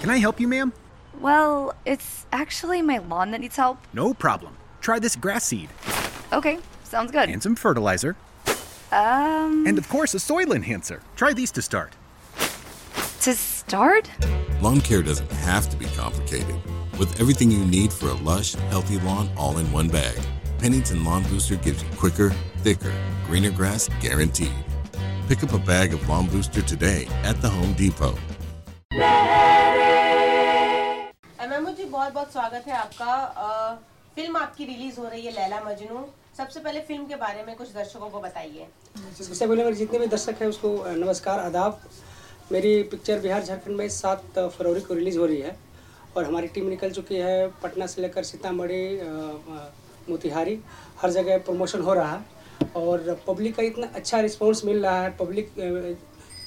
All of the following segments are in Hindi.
Can I help you, ma'am? Well, it's actually my lawn that needs help. No problem. Try this grass seed Okay, sounds good. and some fertilizer, Um, and of course, a soil enhancer. Try these to start. to start? Lawn care doesn't have to be complicated. With everything you need for a lush, healthy lawn all in one bag, Pennington Lawn Booster gives you quicker, thicker, greener grass guaranteed. Pick up a bag of Lawn Booster today at the Home Depot. बहुत बहुत स्वागत है आपका। अ, फ़िल्म आपकी रिलीज़ हो रही है लैला मजनू। सबसे पहले फ़िल्म के बारे में कुछ दर्शकों को बताइए। सबसे पहले मेरे जितने भी दर्शक हैं उसको नमस्कार आदाब। मेरी पिक्चर बिहार झारखंड में सात फरवरी को रिलीज़ हो रही है और हमारी टीम निकल चुकी है पटना से लेकर सीतामढ़ी मोतिहारी। हर जगह प्रमोशन हो रहा है और पब्लिक का इतना अच्छा रिस्पांस मिल रहा है। पब्लिक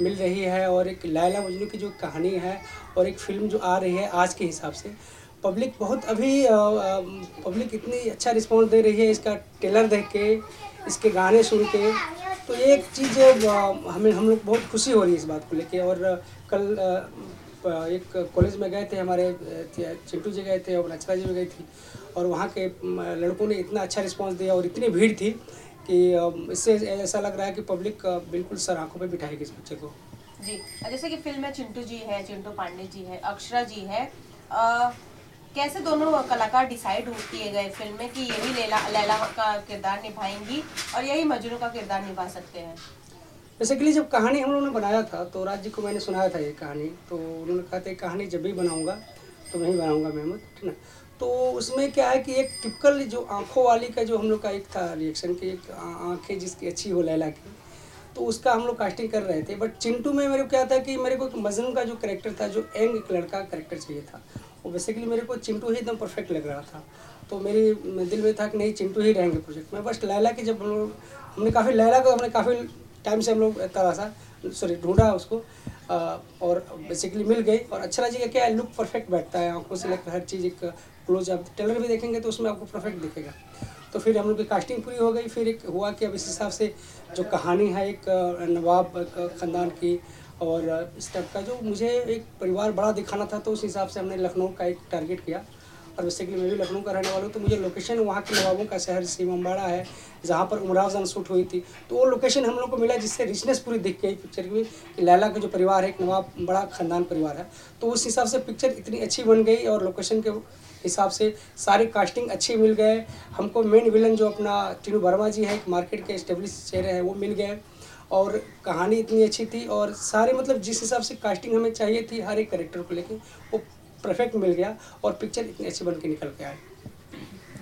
मिल रही है और एक लैला मजनू की जो कहानी है और एक फ़िल्म जो आ रही है आज के हिसाब से पब्लिक बहुत अभी पब्लिक इतनी अच्छा रिस्पॉन्स दे रही है इसका टेलर देख के इसके गाने सुन के। तो ये एक चीज़ हमें हम लोग बहुत खुशी हो रही है इस बात को लेके। और कल एक कॉलेज में गए थे हमारे चिंटू जी गए थे और नचरा जी भी गई थी। और वहाँ के लड़कों ने इतना अच्छा रिस्पांस दिया और इतनी भीड़ थी कि इससे ऐसा लग रहा है कि पब्लिक बिल्कुल सर आँखों पर बिठाएगी इस पिक्चर को। जी जैसे कि फ़िल्म में चिंटू जी है चिंटू पांडे जी है अक्षरा जी है अ, कैसे दोनों कलाकार डिसाइड किए गए फ़िल्म में कि यही लैला लैला का किरदार निभाएँगी और यही मजनू का किरदार निभा सकते हैं? बेसिकली जब कहानी हम लोगों ने बनाया था तो राज जी को मैंने सुनाया था ये कहानी। तो उन्होंने कहा था कहानी जब भी बनाऊँगा तो मैं ही बनाऊँगा महमूद ठीक ना? तो उसमें क्या है कि एक टिपिकल जो आँखों वाली का जो हम लोग का एक था रिएक्शन की एक आँखें जिसकी अच्छी हो लैला की तो उसका हम लोग कास्टिंग कर रहे थे। बट चिंटू में मेरे को क्या था कि मेरे को मजनू का जो करेक्टर था, जो यंग एक लड़का करेक्टर चाहिए था वो बेसिकली मेरे को चिंटू ही एकदम परफेक्ट लग रहा था। तो मेरी दिल में था कि नहीं चिंटू ही रहेंगे प्रोजेक्ट में बस लैला की जब हम लोग हमने काफ़ी लैला को हमने काफ़ी टाइम से हम लोग तलाशा सॉरी ढूंढा उसको अ, और बेसिकली मिल गई और अच्छा का क्या लुक परफेक्ट बैठता है आँखों से लेकर हर चीज़ एक क्लोज आप टेलर भी देखेंगे तो उसमें आपको परफेक्ट दिखेगा। तो फिर हम लोग की कास्टिंग पूरी हो गई। फिर एक हुआ कि अब इस हिसाब से जो कहानी है एक नवाब ख़ानदान की और इस टाइप का जो मुझे एक परिवार बड़ा दिखाना था तो उस हिसाब से हमने लखनऊ का एक टारगेट किया। और वैसे कि मैं भी लखनऊ का रहने वाला हूँ तो मुझे लोकेशन वहाँ के नवाबों का शहर सीमम्बाड़ा है, जहाँ पर उमराव जान शूट हुई थी। तो वो लोकेशन हम लोग को मिला जिससे रिचनेस पूरी दिख गई पिक्चर की, कि लैला का जो परिवार है, एक नवाब, बड़ा ख़ानदान परिवार है। तो उस हिसाब से पिक्चर इतनी अच्छी बन गई और लोकेशन के हिसाब से सारी कास्टिंग अच्छी मिल गए। हमको मेन विलन जो अपना टीनू वर्मा जी है, एक मार्केट के स्टेब्लिश चेहरे हैं, वो मिल गए और कहानी इतनी अच्छी थी और सारे मतलब जिस हिसाब से कास्टिंग हमें चाहिए थी हर एक करेक्टर को लेके वो परफेक्ट मिल गया और पिक्चर इतनी अच्छी बन के निकल के आई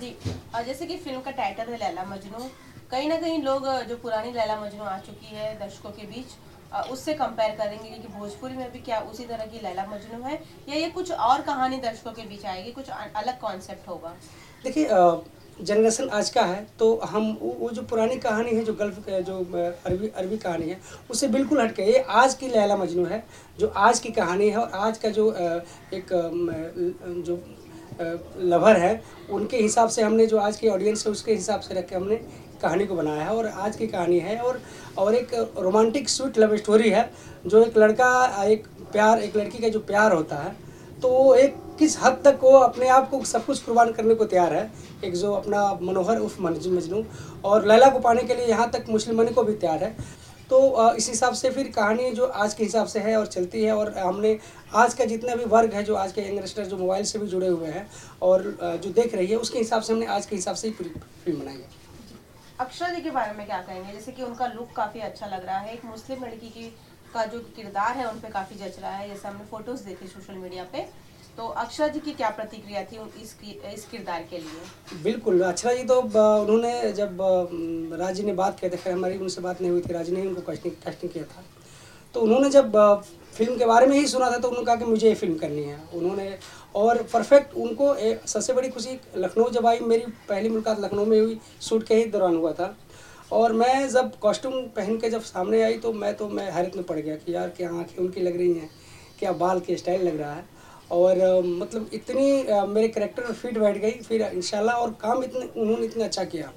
जी और जैसे कि फ़िल्म का टाइटल है लैला मजनू। कहीं ना कहीं लोग जो पुरानी लैला मजनू आ चुकी है दर्शकों के बीच उससे कंपेयर करेंगे कि भोजपुरी में भी क्या उसी तरह की लैला मजनू है या ये कुछ और कहानी दर्शकों के बीच आएगी कुछ अलग कॉन्सेप्ट होगा? देखिए जनरेशन आज का है तो हम वो जो पुरानी कहानी है, जो गल्फ के जो अरबी अरबी कहानी है उससे बिल्कुल हटके, ये आज की लैला मजनू है, जो आज की कहानी है और आज का जो एक जो लवर है, उनके हिसाब से हमने जो आज की ऑडियंस है, उसके हिसाब से रख के हमने कहानी को बनाया है और आज की कहानी है और और एक रोमांटिक स्वीट लव स्टोरी है, जो एक लड़का, एक प्यार, एक लड़की का जो प्यार होता है तो एक किस हद तक वो अपने आप को सब कुछ कुर्बान करने को तैयार है? एक जो अपना मनोहर उर्फ़ मजनू और लैला को पाने के लिए यहाँ तक मुस्लिम मनी को भी तैयार है। तो इस हिसाब से फिर कहानी जो आज के हिसाब से है और चलती है और हमने आज का जितना भी वर्ग है जो आज के यंगस्टर जो मोबाइल से भी जुड़े हुए हैं और जो देख रही है, उसके हिसाब से हमने आज के हिसाब से ही पूरी फ़िल्म बनाई है। अक्षरा जी के बारे में क्या कहेंगे? जैसे कि उनका लुक काफ़ी अच्छा लग रहा है। एक मुस्लिम लड़की की, का जो किरदार है, उन पर काफ़ी जच रहा है। जैसे हमने फ़ोटोज़ देखे सोशल मीडिया पे। तो अक्षरा जी की क्या प्रतिक्रिया थी इस इस किरदार के लिए? बिल्कुल, अक्षरा जी तो उन्होंने जब राज ने बात किया था, खैर, हमारी उनसे बात नहीं हुई थी, राज ने उनको कास्टिंग कास्टिंग किया था। तो उन्होंने जब फ़िल्म के बारे में ही सुना था तो उन्होंने कहा कि मुझे ये फ़िल्म करनी है। उन्होंने, और परफेक्ट उनको सबसे बड़ी खुशी, लखनऊ जब आई, मेरी पहली मुलाकात लखनऊ में हुई, शूट के ही दौरान हुआ था। और मैं जब कॉस्ट्यूम पहन के जब सामने आई तो मैं तो मैं हैरत में पड़ गया कि यार, क्या आँखें उनकी लग रही हैं, क्या बाल के स्टाइल लग रहा है। और मतलब इतनी मेरे करेक्टर में फिट बैठ गई फिर इंशाल्लाह और काम इतने उन्होंने इतना अच्छा किया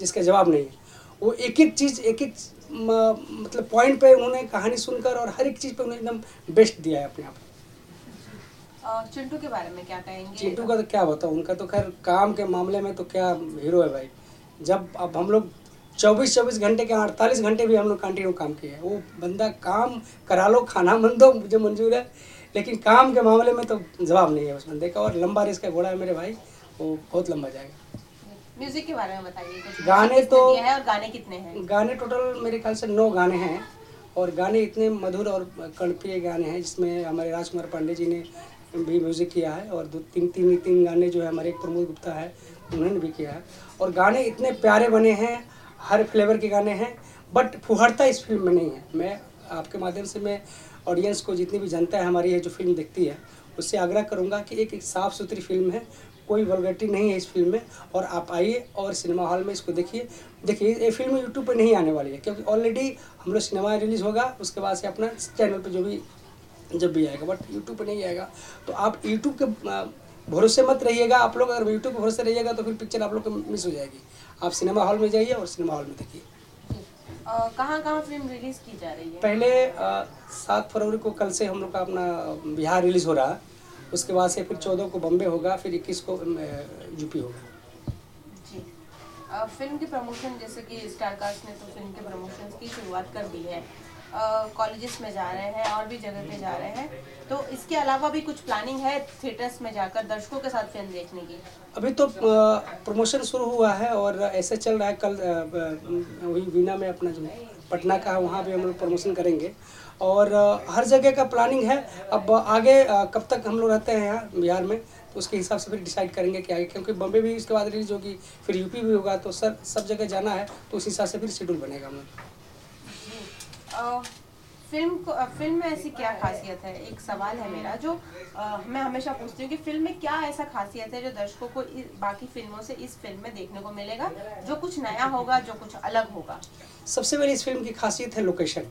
जिसका जवाब नहीं है। वो एक एक चीज़ एक एक मतलब पॉइंट पे उन्होंने कहानी सुनकर और हर एक चीज़ पे उन्होंने एकदम बेस्ट दिया है अपने आप। चिंटू के बारे में क्या कहेंगे? चिंटू का तो क्या बताऊँ उनका तो खैर काम के मामले में तो क्या हीरो है भाई। जब अब हम लोग चौबीस चौबीस घंटे के अड़तालीस घंटे भी हम लोग कंटिन्यू काम किए हैं। वो बंदा काम करा लो खाना मन दो मुझे मंजूर है। लेकिन काम के मामले में तो जवाब नहीं है उस बंदे का और लंबा रेस का घोड़ा है मेरे भाई वो बहुत लंबा जाएगा। म्यूज़िक के बारे में बताइए गाने तो- है और गाने कितने हैं? गाने टोटल मेरे ख्याल से नौ गाने हैं और गाने इतने मधुर और कणप्रिय गाने हैं जिसमें हमारे राजकुमार पांडे जी ने भी म्यूज़िक किया है और दो तीन तीन तीन गाने जो है हमारे एक प्रमोद गुप्ता है उन्होंने भी किया है। और गाने इतने प्यारे बने हैं हर फ्लेवर के गाने हैं बट फुहरता इस फ़िल्म में नहीं है। मैं आपके माध्यम से मैं ऑडियंस को जितनी भी जनता है हमारी ये जो फ़िल्म देखती है उससे आग्रह करूँगा कि एक, एक साफ़ सुथरी फ़िल्म है कोई वलगरिटी नहीं है इस फ़िल्म में और आप आइए और सिनेमा हॉल में इसको देखिए। देखिए ये फ़िल्म यूट्यूब पर नहीं आने वाली है क्योंकि ऑलरेडी हम लोग सिनेमा रिलीज़ होगा उसके बाद से अपना चैनल पर जो भी जब भी आएगा बट यूट्यूब पर नहीं आएगा। तो आप यूट्यूब के भरोसे मत रहिएगा आप लोग अगर यूट्यूब के भरोसे रहिएगा तो फिर पिक्चर आप लोग को मिस हो जाएगी। आप सिनेमा हॉल में जाइए और सिनेमा हॉल में देखिए। कहाँ कहाँ फ़िल्म रिलीज़ की जा रही है? पहले सात फरवरी को कल से हम लोग का अपना बिहार रिलीज़ हो रहा। है उसके बाद से फिर चौदह को बम्बे होगा फिर इक्कीस को यूपी होगा। फ़िल्म के प्रमोशन जैसे कि स्टार कास्ट ने तो फ़िल्म के प्रमोशन की शुरुआत कर दी है। कॉलेजेस में जा रहे हैं और भी जगह पे जा रहे हैं। तो इसके अलावा भी कुछ प्लानिंग है थिएटर्स में जाकर दर्शकों के साथ फ़िल्म देखने की? अभी तो प्रमोशन शुरू हुआ है और ऐसे चल रहा है। कल वही वीना में अपना जो पटना का है, वहाँ भी हम लोग प्रमोशन करेंगे। और हर जगह का प्लानिंग है। अब आगे कब तक हम लोग रहते हैं यहाँ, बिहार में तो उसके हिसाब से फिर डिसाइड करेंगे कि आगे, क्योंकि बम्बे भी इसके बाद रिलीज़ होगी, फिर यूपी भी होगा तो सर, सब जगह जाना है तो उस हिसाब से फिर शेड्यूल बनेगा हम लोग। फ़िल्म को फ़िल्म में ऐसी क्या खासियत है? एक सवाल है मेरा जो अ, मैं हमेशा पूछती हूँ कि फ़िल्म में क्या ऐसा खासियत है जो दर्शकों को इस, बाकी फ़िल्मों से इस फ़िल्म में देखने को मिलेगा जो कुछ नया होगा जो कुछ अलग होगा? सबसे पहले इस फ़िल्म की खासियत है लोकेशन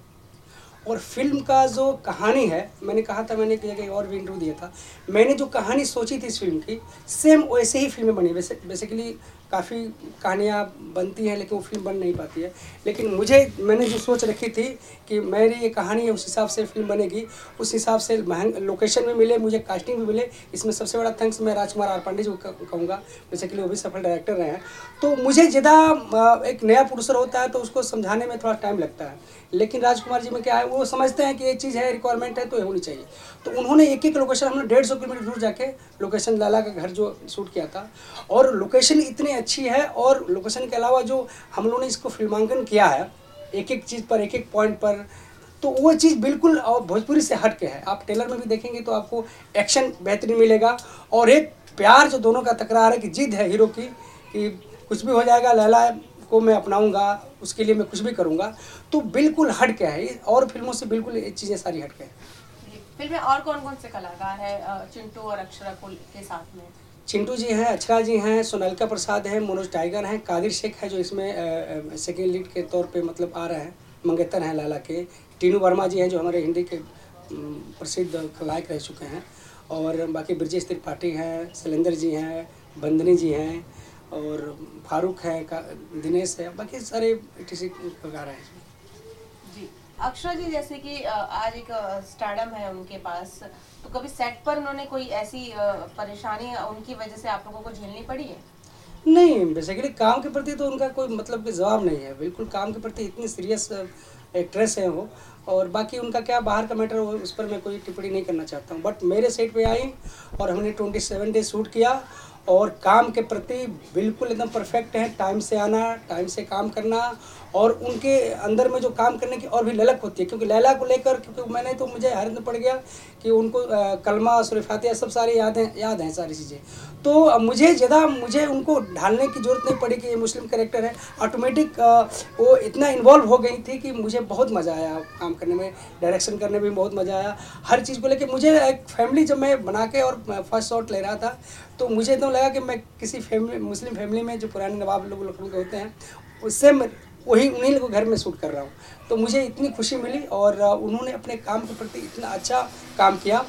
और फ़िल्म का जो कहानी है मैंने कहा था मैंने एक और भी इंटरव्यू दिया था। मैंने जो कहानी सोची थी इस फ़िल्म की सेम वैसे ही फ़िल्में बनी वैसे बेसिकली काफ़ी कहानियाँ बनती हैं, लेकिन वो फ़िल्म बन नहीं पाती है। लेकिन मुझे, मैंने जो सोच रखी थी कि मेरी ये कहानी है उस हिसाब से फ़िल्म बनेगी, उस हिसाब से महंग लोकेशन भी मिले, मुझे कास्टिंग भी मिले। इसमें सबसे बड़ा थैंक्स मैं राजकुमार आर पांडे जी को कहूँगा बेसिकली वो भी सफल डायरेक्टर रहे हैं। तो मुझे ज़्यादा एक नया प्रोड्यूसर होता है तो उसको समझाने में थोड़ा टाइम लगता है। लेकिन राजकुमार जी में क्या है, वो समझते हैं कि ये चीज़ है रिक्वायरमेंट है तो ये होनी चाहिए। तो उन्होंने एक एक लोकेशन हमने डेढ़ सौ किलोमीटर दूर जाके लोकेशन लाला का घर जो शूट किया था। और लोकेशन इतनी अच्छी है और लोकेशन के अलावा जो हम लोगों ने इसको फिल्मांकन किया है एक एक चीज़ पर एक एक पॉइंट पर तो वो चीज़ बिल्कुल और भोजपुरी से हट के है। आप टेलर में भी देखेंगे तो आपको एक्शन बेहतरीन मिलेगा और एक प्यार जो दोनों का तकरार है कि जिद है हीरो की, कि कुछ भी हो जाएगा लैला को मैं अपनाऊँगा, उसके लिए मैं कुछ भी करूँगा तो बिल्कुल हट के है और फ़िल्मों से बिल्कुल ये चीज़ें सारी हट के हैं। फ़िल्म में और कौन कौन से कलाकार है चिंटू और अक्षरा को के साथ में? चिंटू जी हैं अक्षरा जी हैं, सोनालिका प्रसाद हैं, मनोज टाइगर हैं, कादिर शेख है जो इसमें सेकेंड लीड के तौर पे मतलब आ रहे हैं, मंगेतर हैं लाला के। टीनू वर्मा जी हैं जो हमारे हिंदी के प्रसिद्ध खलनायक रह चुके हैं। और बाकी ब्रजेश त्रिपाठी हैं शैलेंद्र जी हैं, बंदनी जी हैं, और फारूक है दिनेश है, बाकी सारे टी कलाकार हैं। इसमें जी अक्षरा जी, जैसे कि आज एक स्टार्डम है उनके पास तो कभी सेट पर उन्होंने कोई ऐसी परेशानी उनकी वजह से आप लोगों को झेलनी पड़ी है? नहीं बेसिकली काम के प्रति तो उनका कोई मतलब कि जवाब नहीं है। बिल्कुल काम के प्रति इतनी सीरियस एक्ट्रेस है वो, और बाकी उनका क्या बाहर का मैटर उस पर मैं कोई टिप्पणी नहीं करना चाहता हूँ। बट मेरे सेट पे आई और हमने ट्वेंटी सेवन डेज़ शूट किया और काम के प्रति बिल्कुल एकदम परफेक्ट है। टाइम से आना टाइम से काम करना और उनके अंदर में जो काम करने की और भी ललक होती है। क्योंकि लैला को लेकर, क्योंकि मैंने तो मुझे हैरत में पड़ गया कि उनको कलमा सुरफातिया सब सारी याद हैं याद हैं सारी चीज़ें। तो मुझे ज़्यादा, मुझे उनको ढालने की ज़रूरत नहीं पड़ी कि ये मुस्लिम करेक्टर है। ऑटोमेटिक वो इतना इन्वॉल्व हो गई थी कि मुझे बहुत मज़ा आया काम करने में डायरेक्शन करने में बहुत मज़ा आया। हर चीज़ को लेकर मुझे एक फैमिली जब मैं बना के और फ़र्स्ट शॉट ले रहा था तो मुझे एकदम लगा कि मैं किसी फैमिली, मुस्लिम फैमिली में जो पुराने नवाब लोग लखनऊ के होते हैं, उससे वही उन्हीं को घर में शूट कर रहा हूँ। तो मुझे इतनी खुशी मिली और उन्होंने अपने काम के प्रति इतना अच्छा काम किया।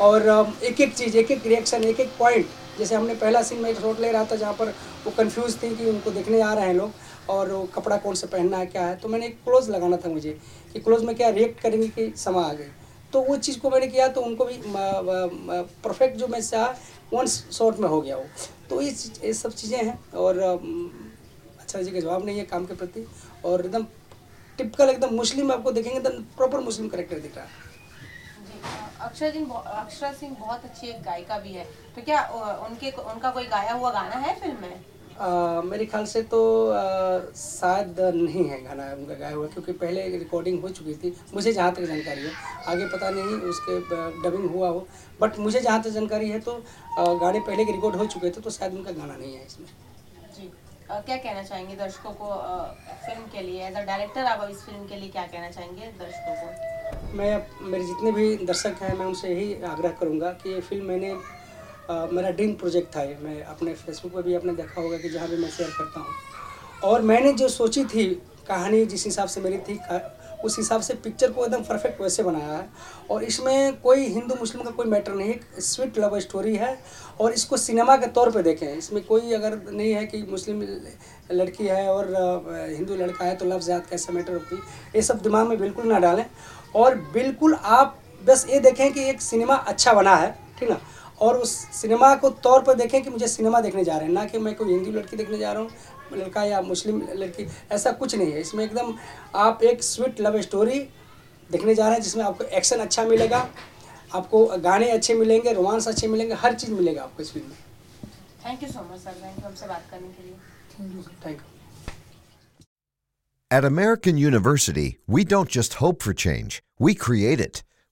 और एक एक चीज़ एक एक रिएक्शन एक एक पॉइंट जैसे हमने पहला सीन में एक शॉट ले रहा था जहाँ पर वो कंफ्यूज थी कि उनको देखने आ रहे हैं लोग और वो कपड़ा कौन सा पहनना है, क्या है। तो मैंने एक क्लोज लगाना था मुझे कि क्लोज में क्या रिएक्ट करेंगे कि समा आ गई तो वो चीज़ को मैंने किया तो उनको भी परफेक्ट जो मैं चाह वन शॉट में हो गया वो। तो ये ये सब चीज़ें हैं और अच्छा जी का जवाब नहीं है काम के प्रति और एकदम टिपिकल एकदम मुस्लिम आपको देखेंगे एकदम प्रॉपर मुस्लिम करेक्टर दिख रहा है। जी, अक्षरा बहु- अक्षरा सिंह बहुत अच्छी एक गायिका भी है। तो क्या उनके उनका कोई गाया हुआ गाना है फ़िल्म में? आ, मेरे ख्याल से तो शायद नहीं है गाना उनका गाया हुआ क्योंकि पहले रिकॉर्डिंग हो चुकी थी। मुझे जहाँ तक जानकारी है आगे पता नहीं उसके डबिंग हुआ हो। बट मुझे जहाँ तक जानकारी है तो गाने पहले के रिकॉर्ड हो चुके थे तो शायद उनका गाना नहीं है इसमें। जी। अ, क्या कहना चाहेंगे दर्शकों को अ, फ़िल्म के लिए? एज अ डायरेक्टर आप इस फ़िल्म के लिए क्या कहना चाहेंगे दर्शकों को? मैं मेरे जितने भी दर्शक हैं मैं उनसे यही आग्रह करूँगा कि ये फ़िल्म मैंने अ, मेरा ड्रीम प्रोजेक्ट था ये। मैं अपने फेसबुक पर भी आपने देखा होगा कि जहाँ भी मैं शेयर करता हूँ। और मैंने जो सोची थी कहानी जिस हिसाब से मेरी थी उस हिसाब से पिक्चर को एकदम परफेक्ट वैसे बनाया है। और इसमें कोई हिंदू मुस्लिम का कोई मैटर नहीं स्वीट लव स्टोरी है। और इसको सिनेमा के तौर पे देखें। इसमें कोई अगर नहीं है कि मुस्लिम लड़की है और हिंदू लड़का है तो लव ज़्यादा कैसा मैटर होती? ये सब दिमाग में बिल्कुल ना डालें। और बिल्कुल आप बस ये देखें कि एक सिनेमा अच्छा बना है ठीक ना? और उस सिनेमा को तौर पर देखें कि मुझे सिनेमा देखने जा रहे हैं ना कि मैं कोई हिंदू लड़की देखने जा रहा हूँ लड़का या मुस्लिम लड़की ऐसा कुछ नहीं है। इसमें एकदम आप एक स्वीट लव स्टोरी देखने जा रहे हैं जिसमें आपको एक्शन अच्छा मिलेगा आपको गाने अच्छे मिलेंगे रोमांस अच्छे मिलेंगे हर चीज़ मिलेगा आपको इस फ़िल्म में। Thank you so much sir thank you हमसे बात करने के लिए। Thank you At American University, we don't just hope for change, we create it.